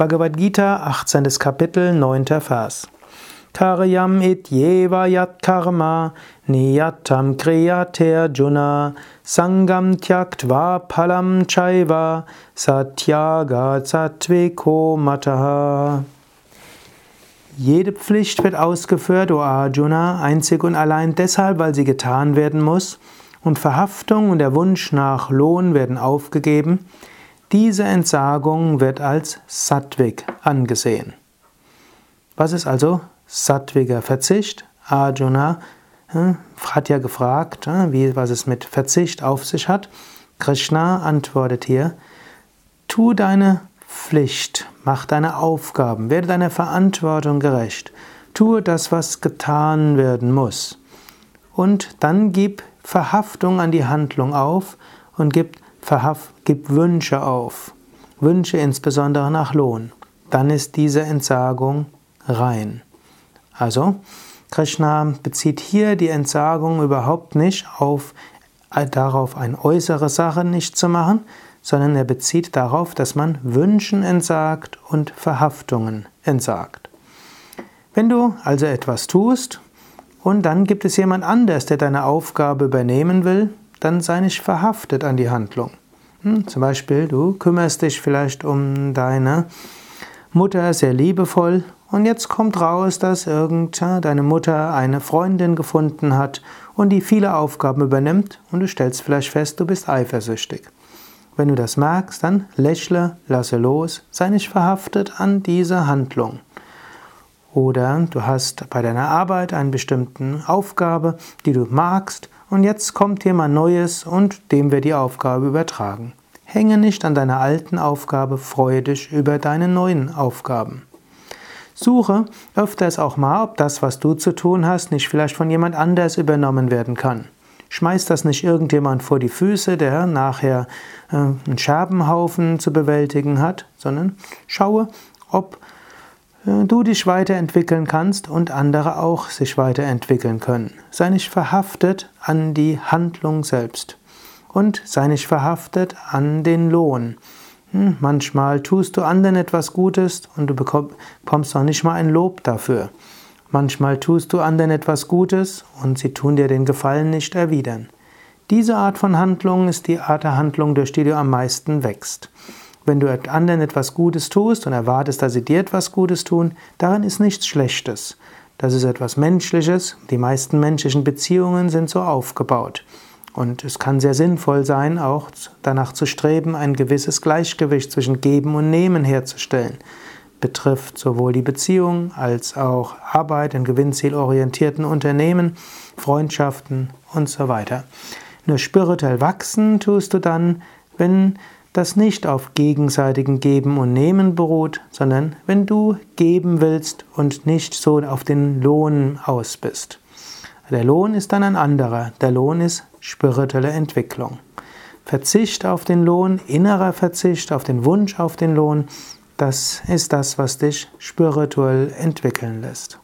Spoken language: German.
Bhagavad Gita, 18. Kapitel, 9. Vers. Karyam ityeva yat karma niyatam kriyater juna sangam tyaktva palam chaiva satyaga satviko mataha. Jede Pflicht wird ausgeführt, o Arjuna, einzig und allein deshalb, weil sie getan werden muss, und Verhaftung und der Wunsch nach Lohn werden aufgegeben, diese Entsagung wird als Sattvik angesehen. Was ist also sattwiger Verzicht? Arjuna hm, hat ja gefragt, hm, wie, was es mit Verzicht auf sich hat. Krishna antwortet hier, tu deine Pflicht, mach deine Aufgaben, werde deiner Verantwortung gerecht, tue das, was getan werden muss. Und dann gib Verhaftung an die Handlung auf und gib Verhaft, gib Wünsche auf. Wünsche insbesondere nach Lohn. Dann ist diese Entsagung rein. Also, Krishna bezieht hier die Entsagung überhaupt nicht auf, äh, darauf, eine äußere Sache nicht zu machen, sondern er bezieht darauf, dass man Wünschen entsagt und Verhaftungen entsagt. Wenn du also etwas tust und dann gibt es jemand anders, der deine Aufgabe übernehmen will, dann sei nicht verhaftet an die Handlung. Hm, zum Beispiel, du kümmerst dich vielleicht um deine Mutter sehr liebevoll und jetzt kommt raus, dass irgend deine Mutter eine Freundin gefunden hat und die viele Aufgaben übernimmt und du stellst vielleicht fest, du bist eifersüchtig. Wenn du das merkst, dann lächle, lasse los, sei nicht verhaftet an diese Handlung. Oder du hast bei deiner Arbeit eine bestimmte Aufgabe, die du magst und jetzt kommt jemand Neues und dem wir die Aufgabe übertragen. Hänge nicht an deiner alten Aufgabe, freue dich über deine neuen Aufgaben. Suche öfters auch mal, ob das, was du zu tun hast, nicht vielleicht von jemand anders übernommen werden kann. Schmeiß das nicht irgendjemand vor die Füße, der nachher äh, einen Scherbenhaufen zu bewältigen hat, sondern schaue, ob du dich weiterentwickeln kannst und andere auch sich weiterentwickeln können. Sei nicht verhaftet an die Handlung selbst und sei nicht verhaftet an den Lohn. Hm, manchmal tust du anderen etwas Gutes und du bekommst noch nicht mal ein Lob dafür. Manchmal tust du anderen etwas Gutes und sie tun dir den Gefallen nicht erwidern. Diese Art von Handlung ist die Art der Handlung, durch die du am meisten wächst. Wenn du anderen etwas Gutes tust und erwartest, dass sie dir etwas Gutes tun, darin ist nichts Schlechtes. Das ist etwas Menschliches. Die meisten menschlichen Beziehungen sind so aufgebaut. Und es kann sehr sinnvoll sein, auch danach zu streben, ein gewisses Gleichgewicht zwischen Geben und Nehmen herzustellen. Betrifft sowohl die Beziehung als auch Arbeit in gewinnzielorientierten Unternehmen, Freundschaften und so weiter. Nur spirituell wachsen tust du dann, wenn das nicht auf gegenseitigem Geben und Nehmen beruht, sondern wenn du geben willst und nicht so auf den Lohn aus bist. Der Lohn ist dann ein anderer. Der Lohn ist spirituelle Entwicklung. Verzicht auf den Lohn, innerer Verzicht auf den Wunsch auf den Lohn, das ist das, was dich spirituell entwickeln lässt.